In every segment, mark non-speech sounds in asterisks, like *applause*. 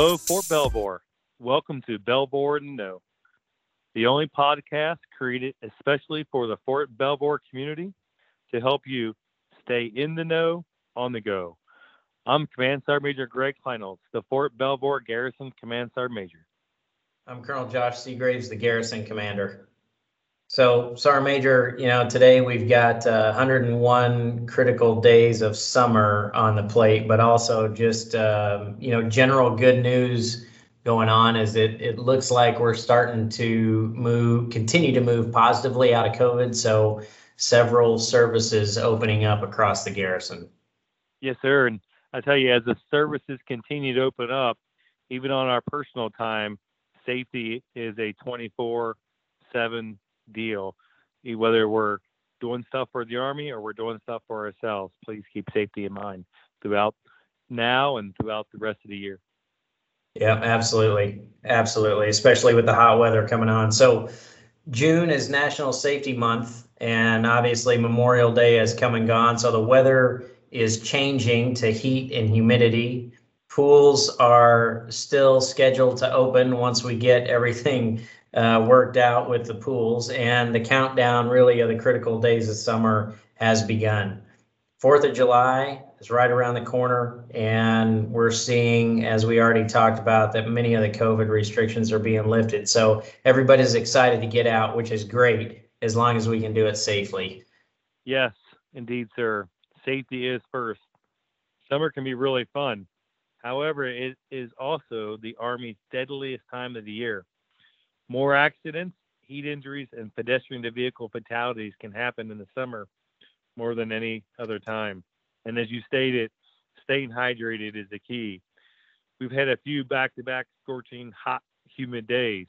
Hello, Fort Belvoir. Welcome to Belvoir and Know, the only podcast created especially for the Fort Belvoir community to help you stay in the know on the go. I'm Command Sergeant Major Greg Kleinholz, the Fort Belvoir Garrison Command Sergeant Major. I'm Colonel Josh SeGraves, the garrison commander. So, Sergeant Major, you know, today we've got uh, 101 critical days of summer on the plate, but also just, um, you know, general good news going on is it, it looks like we're starting to move, continue to move positively out of COVID. So, several services opening up across the garrison. Yes, sir. And I tell you, as the services continue to open up, even on our personal time, safety is a 24 7 deal. Whether we're doing stuff for the Army or we're doing stuff for ourselves, please keep safety in mind throughout now and throughout the rest of the year. Yeah, absolutely. Absolutely. Especially with the hot weather coming on. So June is National Safety Month and obviously Memorial Day has come and gone. So the weather is changing to heat and humidity. Pools are still scheduled to open once we get everything uh, worked out with the pools and the countdown really of the critical days of summer has begun. Fourth of July is right around the corner, and we're seeing, as we already talked about, that many of the COVID restrictions are being lifted. So everybody's excited to get out, which is great as long as we can do it safely. Yes, indeed, sir. Safety is first. Summer can be really fun. However, it is also the Army's deadliest time of the year. More accidents, heat injuries, and pedestrian to vehicle fatalities can happen in the summer more than any other time. And as you stated, staying hydrated is the key. We've had a few back to back scorching, hot, humid days.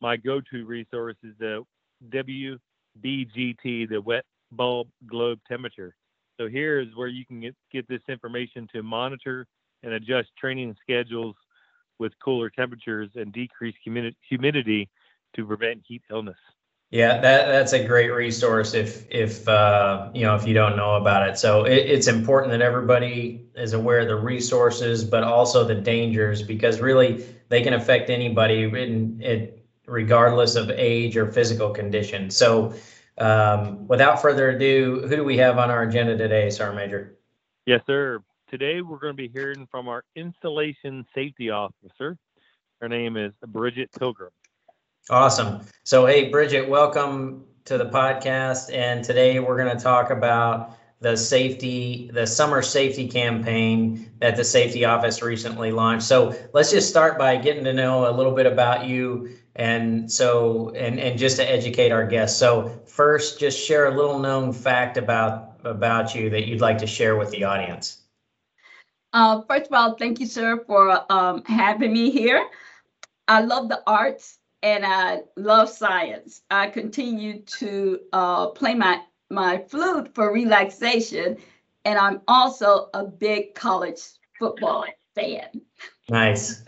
My go to resource is the WBGT, the wet bulb globe temperature. So here is where you can get, get this information to monitor and adjust training schedules with cooler temperatures and decreased humidi- humidity to prevent heat illness. Yeah, that that's a great resource if if uh, you know if you don't know about it. So it, it's important that everybody is aware of the resources, but also the dangers because really they can affect anybody in it regardless of age or physical condition. So um, without further ado, who do we have on our agenda today, Sergeant Major? Yes, sir. Today we're going to be hearing from our installation safety officer. Her name is Bridget Pilgrim. Awesome. So, hey, Bridget, welcome to the podcast. And today we're going to talk about the safety, the summer safety campaign that the safety office recently launched. So, let's just start by getting to know a little bit about you and so and and just to educate our guests. So, first, just share a little known fact about about you that you'd like to share with the audience. Uh, first of all, thank you, sir, for um, having me here. I love the arts and I love science. I continue to uh, play my, my flute for relaxation, and I'm also a big college football fan. Nice.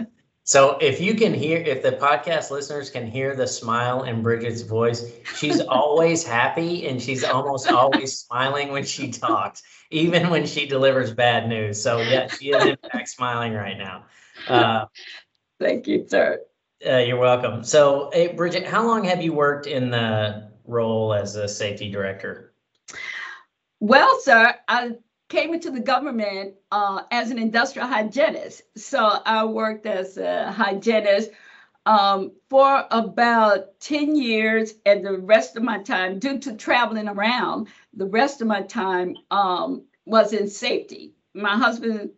So if you can hear, if the podcast listeners can hear the smile in Bridget's voice, she's *laughs* always happy and she's almost always *laughs* smiling when she talks, even when she delivers bad news. So yeah, she is in fact smiling right now. Uh, Thank you, sir. Uh, you're welcome. So, hey, Bridget, how long have you worked in the role as a safety director? Well, sir, I came into the government uh, as an industrial hygienist. So I worked as a hygienist um, for about 10 years, and the rest of my time, due to traveling around, the rest of my time um, was in safety. My husband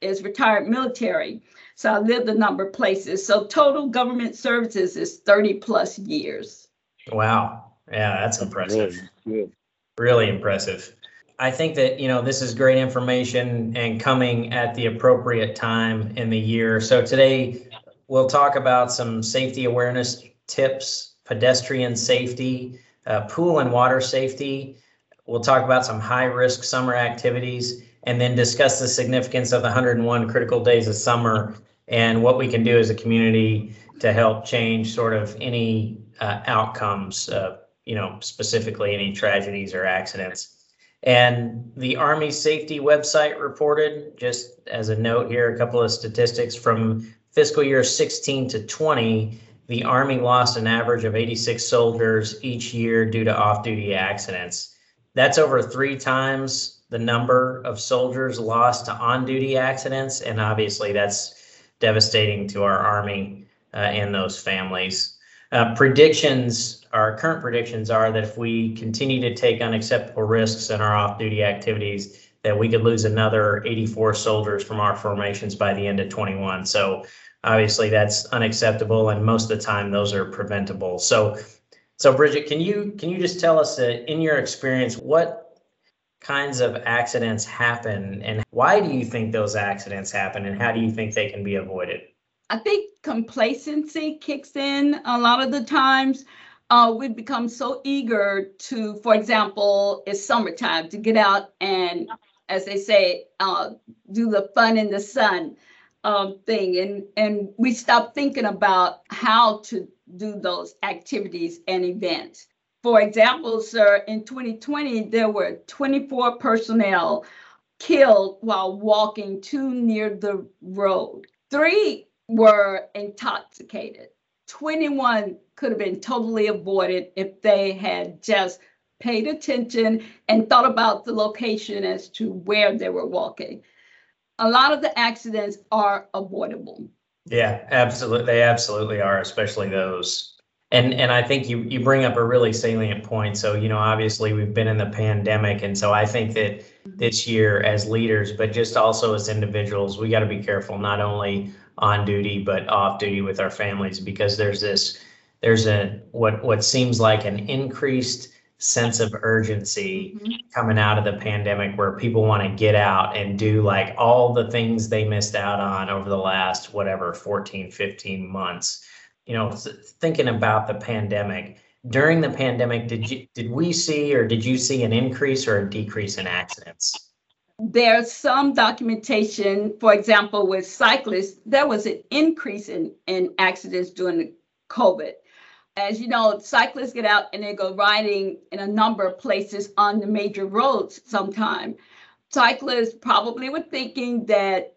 is retired military, so I lived a number of places. So total government services is 30 plus years. Wow. Yeah, that's impressive. Good. Really impressive. I think that, you know, this is great information and coming at the appropriate time in the year. So today we'll talk about some safety awareness tips, pedestrian safety, uh, pool and water safety. We'll talk about some high risk summer activities and then discuss the significance of the 101 critical days of summer and what we can do as a community to help change sort of any uh, outcomes, uh, you know, specifically any tragedies or accidents. And the Army Safety website reported, just as a note here, a couple of statistics from fiscal year 16 to 20, the Army lost an average of 86 soldiers each year due to off duty accidents. That's over three times the number of soldiers lost to on duty accidents. And obviously, that's devastating to our Army uh, and those families. Uh, predictions, our current predictions are that if we continue to take unacceptable risks in our off duty activities, that we could lose another 84 soldiers from our formations by the end of 21. So obviously that's unacceptable and most of the time those are preventable so so bridget can you can you just tell us uh, in your experience what kinds of accidents happen and why do you think those accidents happen and how do you think they can be avoided? I think complacency kicks in a lot of the times. Uh, we become so eager to for example it's summertime to get out and as they say uh, do the fun in the sun um, thing and and we stop thinking about how to do those activities and events for example sir in 2020 there were 24 personnel killed while walking too near the road three were intoxicated 21 could have been totally avoided if they had just paid attention and thought about the location as to where they were walking a lot of the accidents are avoidable. Yeah, absolutely. They absolutely are, especially those. And and I think you you bring up a really salient point. So, you know, obviously we've been in the pandemic. And so I think that this year as leaders, but just also as individuals, we got to be careful not only on duty, but off duty with our families because there's this there's a what what seems like an increased sense of urgency mm-hmm. coming out of the pandemic where people want to get out and do like all the things they missed out on over the last whatever 14 15 months you know thinking about the pandemic. During the pandemic did you did we see or did you see an increase or a decrease in accidents? There's some documentation for example with cyclists there was an increase in in accidents during the covid. As you know, cyclists get out and they go riding in a number of places on the major roads sometime. Cyclists probably were thinking that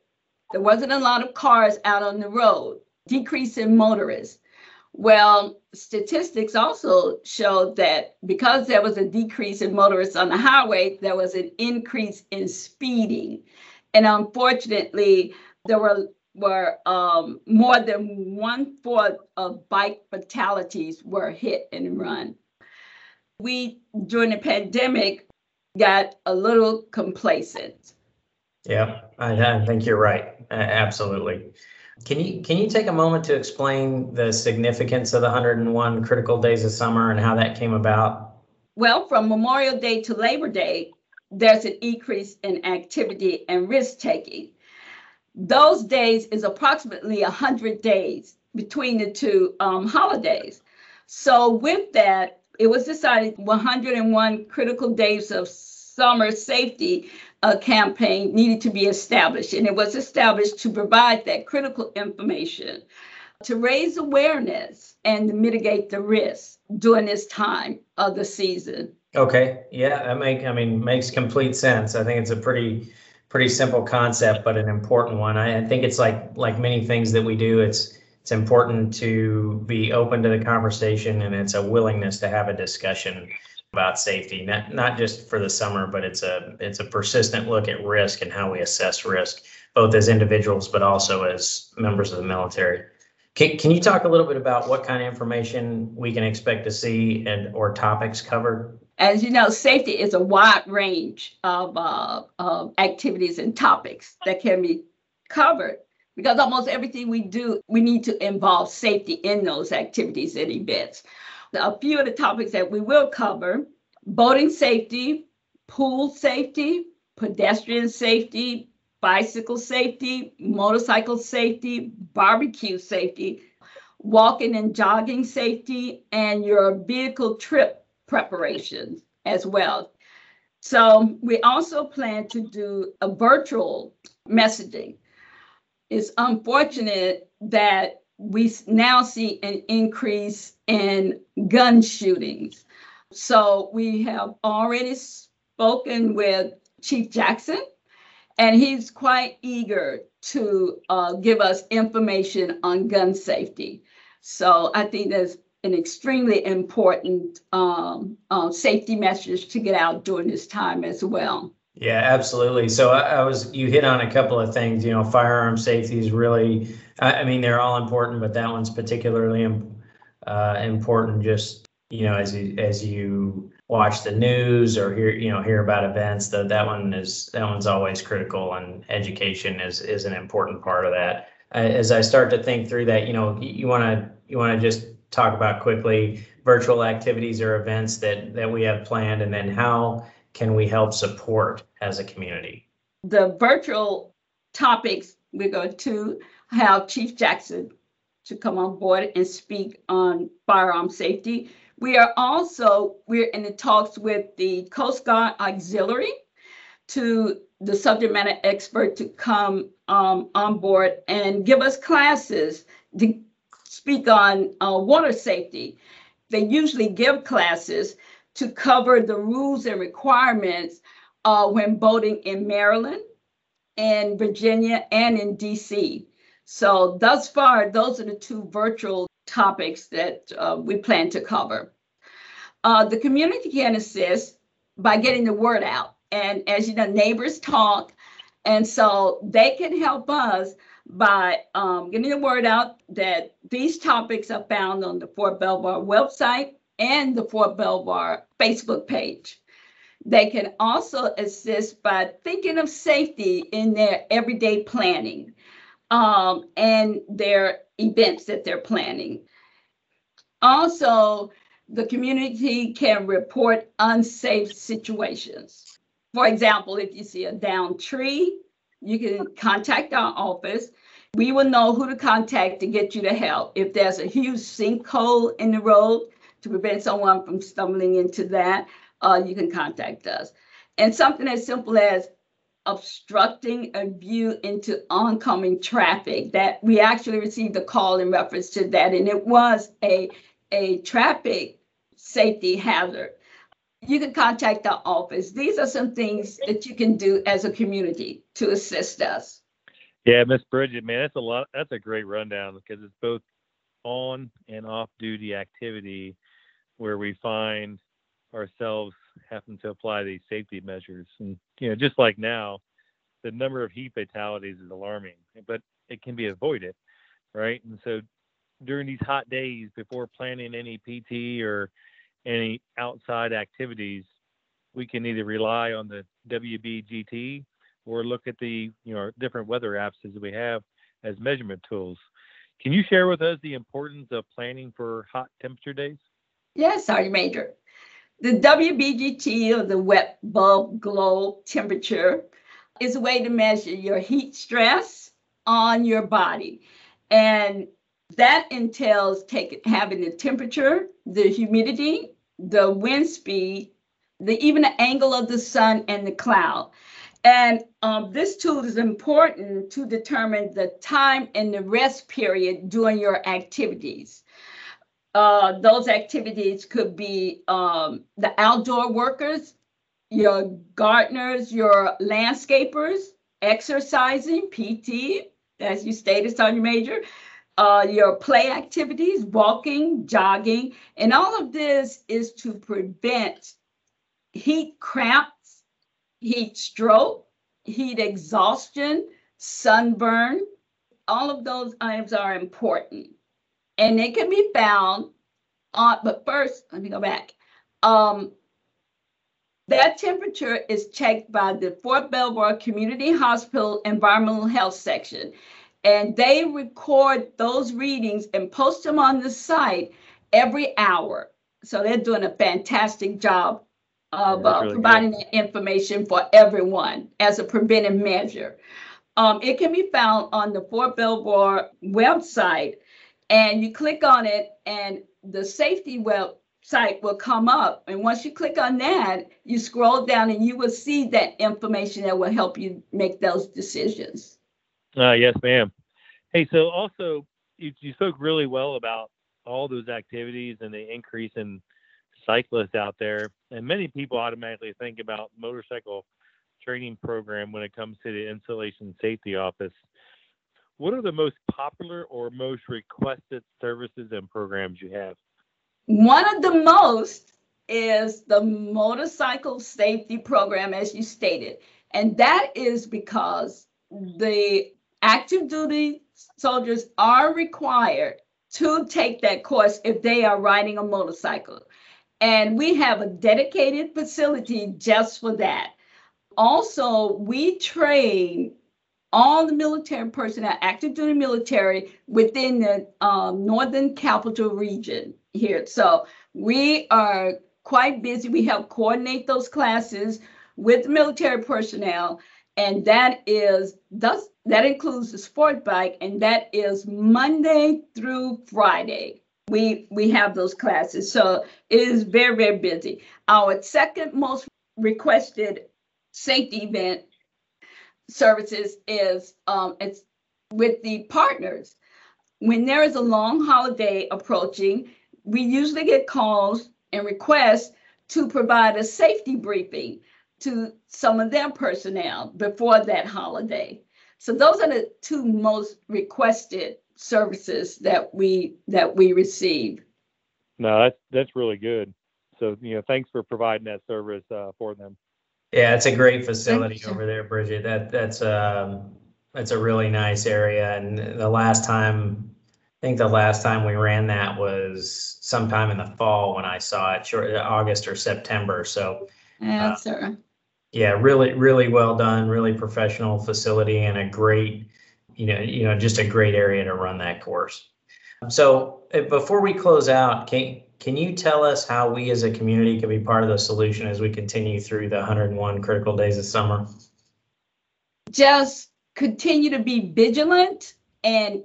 there wasn't a lot of cars out on the road, decrease in motorists. Well, statistics also showed that because there was a decrease in motorists on the highway, there was an increase in speeding. And unfortunately, there were were um, more than one fourth of bike fatalities were hit and run. We, during the pandemic, got a little complacent. Yeah, I, I think you're right. Absolutely. Can you can you take a moment to explain the significance of the 101 critical days of summer and how that came about? Well, from Memorial Day to Labor Day, there's an increase in activity and risk taking those days is approximately 100 days between the two um, holidays. So, with that, it was decided 101 critical days of summer safety uh, campaign needed to be established. And it was established to provide that critical information to raise awareness and mitigate the risk during this time of the season. Okay, yeah, that make I mean makes complete sense. I think it's a pretty pretty simple concept, but an important one. I, I think it's like like many things that we do. It's it's important to be open to the conversation, and it's a willingness to have a discussion about safety, not not just for the summer, but it's a it's a persistent look at risk and how we assess risk, both as individuals, but also as members of the military. Can, can you talk a little bit about what kind of information we can expect to see and or topics covered? As you know, safety is a wide range of, uh, of activities and topics that can be covered because almost everything we do, we need to involve safety in those activities and events. A few of the topics that we will cover boating safety, pool safety, pedestrian safety, bicycle safety, motorcycle safety, barbecue safety, walking and jogging safety, and your vehicle trip preparations as well. So we also plan to do a virtual messaging. It's unfortunate that we now see an increase in gun shootings. So we have already spoken with Chief Jackson, and he's quite eager to uh, give us information on gun safety. So I think that's an extremely important um, uh, safety message to get out during this time as well. Yeah, absolutely. So I, I, was, you hit on a couple of things, you know, firearm safety is really, I, I mean, they're all important, but that one's particularly uh, important just, you know, as you, as you watch the news or hear, you know, hear about events, that, that one is, that one's always critical and education is, is an important part of that. As I start to think through that, you know, you want to, you want to just talk about quickly virtual activities or events that, that we have planned and then how, can we help support as a community? The virtual topics, we're going to have Chief Jackson to come on board and speak on firearm safety. We are also, we're in the talks with the Coast Guard Auxiliary to the subject matter expert to come um, on board and give us classes to speak on uh, water safety. They usually give classes to cover the rules and requirements uh, when boating in Maryland in Virginia and in DC. So thus far, those are the two virtual topics that uh, we plan to cover. Uh, the community can assist by getting the word out. And as you know, neighbors talk. And so they can help us by um, getting the word out that these topics are found on the Fort Belvoir website and the Fort Belvoir Facebook page. They can also assist by thinking of safety in their everyday planning um, and their events that they're planning. Also, the community can report unsafe situations. For example, if you see a downed tree, you can contact our office. We will know who to contact to get you to help. If there's a huge sinkhole in the road, to prevent someone from stumbling into that, uh, you can contact us. And something as simple as obstructing a view into oncoming traffic that we actually received a call in reference to that and it was a a traffic safety hazard. You can contact our office. These are some things that you can do as a community to assist us. Yeah miss bridget man that's a lot that's a great rundown because it's both on and off duty activity where we find ourselves having to apply these safety measures. And, you know, just like now, the number of heat fatalities is alarming, but it can be avoided, right? And so during these hot days before planning any PT or any outside activities, we can either rely on the WBGT or look at the you know different weather apps that we have as measurement tools. Can you share with us the importance of planning for hot temperature days? Yes, Sergeant Major. The WBGT or the wet bulb globe temperature is a way to measure your heat stress on your body. And that entails taking having the temperature, the humidity, the wind speed, the even the angle of the sun and the cloud. And um, this tool is important to determine the time and the rest period during your activities. Uh, those activities could be um, the outdoor workers, your gardeners, your landscapers, exercising, PT, as you stated, Sergeant Major, uh, your play activities, walking, jogging, and all of this is to prevent heat cramps, heat stroke, heat exhaustion, sunburn. All of those items are important and it can be found on, but first, let me go back. Um, that temperature is checked by the Fort Belvoir Community Hospital Environmental Health Section. And they record those readings and post them on the site every hour. So they're doing a fantastic job of uh, really providing that information for everyone as a preventive measure. Um, it can be found on the Fort Belvoir website and you click on it and the safety website will come up. And once you click on that, you scroll down and you will see that information that will help you make those decisions. Uh, yes, ma'am. Hey, so also you, you spoke really well about all those activities and the increase in cyclists out there. And many people automatically think about motorcycle training program when it comes to the installation safety office. What are the most popular or most requested services and programs you have? One of the most is the motorcycle safety program, as you stated. And that is because the active duty soldiers are required to take that course if they are riding a motorcycle. And we have a dedicated facility just for that. Also, we train all the military personnel, active duty military within the um, Northern Capital Region here. So we are quite busy. We help coordinate those classes with military personnel, and that is thus that includes the sport bike, and that is Monday through Friday. We we have those classes, so it is very very busy. Our second most requested safety event services is um, it's with the partners. When there is a long holiday approaching, we usually get calls and requests to provide a safety briefing to some of their personnel before that holiday. So those are the two most requested services that we that we receive. No, that's that's really good. So you know, thanks for providing that service uh, for them. Yeah, it's a great facility over there, Bridget. That, that's, um, that's a really nice area. And the last time, I think the last time we ran that was sometime in the fall when I saw it, short, August or September. So, Yeah, sir. yeah, really, really well done, really professional facility and a great, you know, you know, just a great area to run that course. So uh, before we close out, can, can you tell us how we as a community can be part of the solution as we continue through the 101 critical days of summer? Just continue to be vigilant and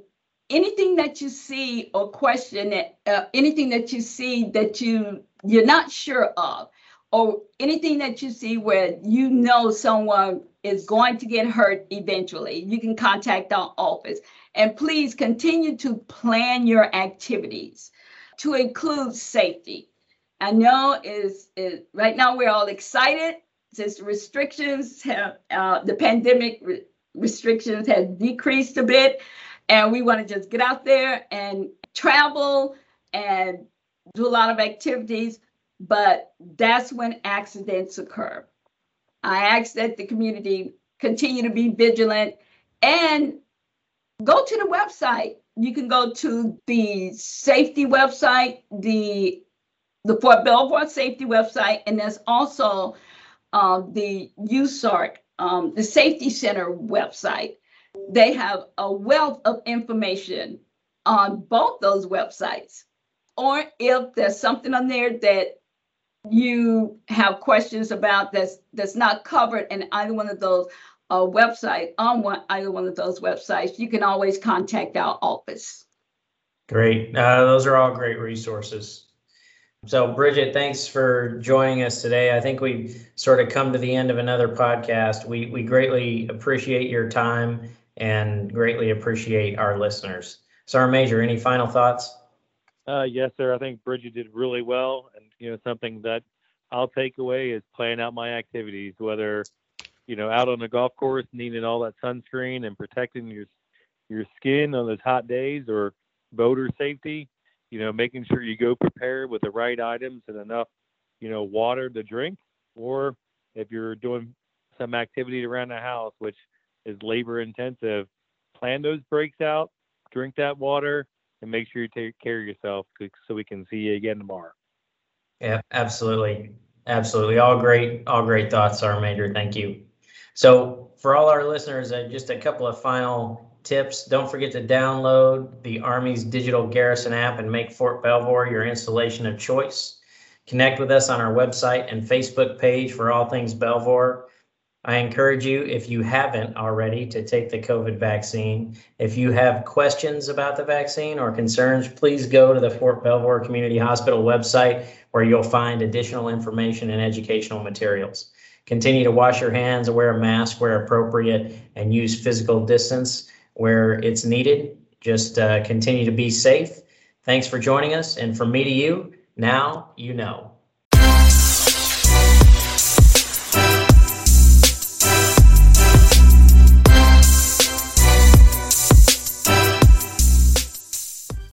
anything that you see or question uh, anything that you see that you you're not sure of or anything that you see where you know someone is going to get hurt eventually you can contact our office and please continue to plan your activities to include safety. I know is is right now we're all excited. Since restrictions have uh, the pandemic re- restrictions have decreased a bit and we want to just get out there and travel and do a lot of activities but that's when accidents occur. I ask that the community continue to be vigilant and go to the website you can go to the safety website the the fort belvoir safety website and there's also uh, the usarc um, the safety center website they have a wealth of information on both those websites. Or if there's something on there that you have questions about that's that's not covered in either one of those uh, website on one either one of those websites, you can always contact our office. Great. Uh, those are all great resources. So, Bridget, thanks for joining us today. I think we sort of come to the end of another podcast. We we greatly appreciate your time and greatly appreciate our listeners. Sergeant Major, any final thoughts? Uh, yes, sir. I think Bridget did really well, and you know something that I'll take away is planning out my activities, whether you know out on the golf course, needing all that sunscreen and protecting your your skin on those hot days, or boater safety. You know, making sure you go prepared with the right items and enough, you know, water to drink, or if you're doing some activity around the house, which is labor intensive, plan those breaks out, drink that water, and make sure you take care of yourself so we can see you again tomorrow. Yeah, absolutely. Absolutely. All great, all great thoughts, Major. Thank you. So for all our listeners, uh, just a couple of final tips. Don't forget to download the Army's digital garrison app and make Fort Belvoir your installation of choice. Connect with us on our website and Facebook page for all things Belvoir. I encourage you, if you haven't already, to take the COVID vaccine. If you have questions about the vaccine or concerns, please go to the Fort Belvoir Community Hospital website where you'll find additional information and educational materials. Continue to wash your hands, wear a mask where appropriate, and use physical distance where it's needed. Just uh, continue to be safe. Thanks for joining us. And from me to you, now you know.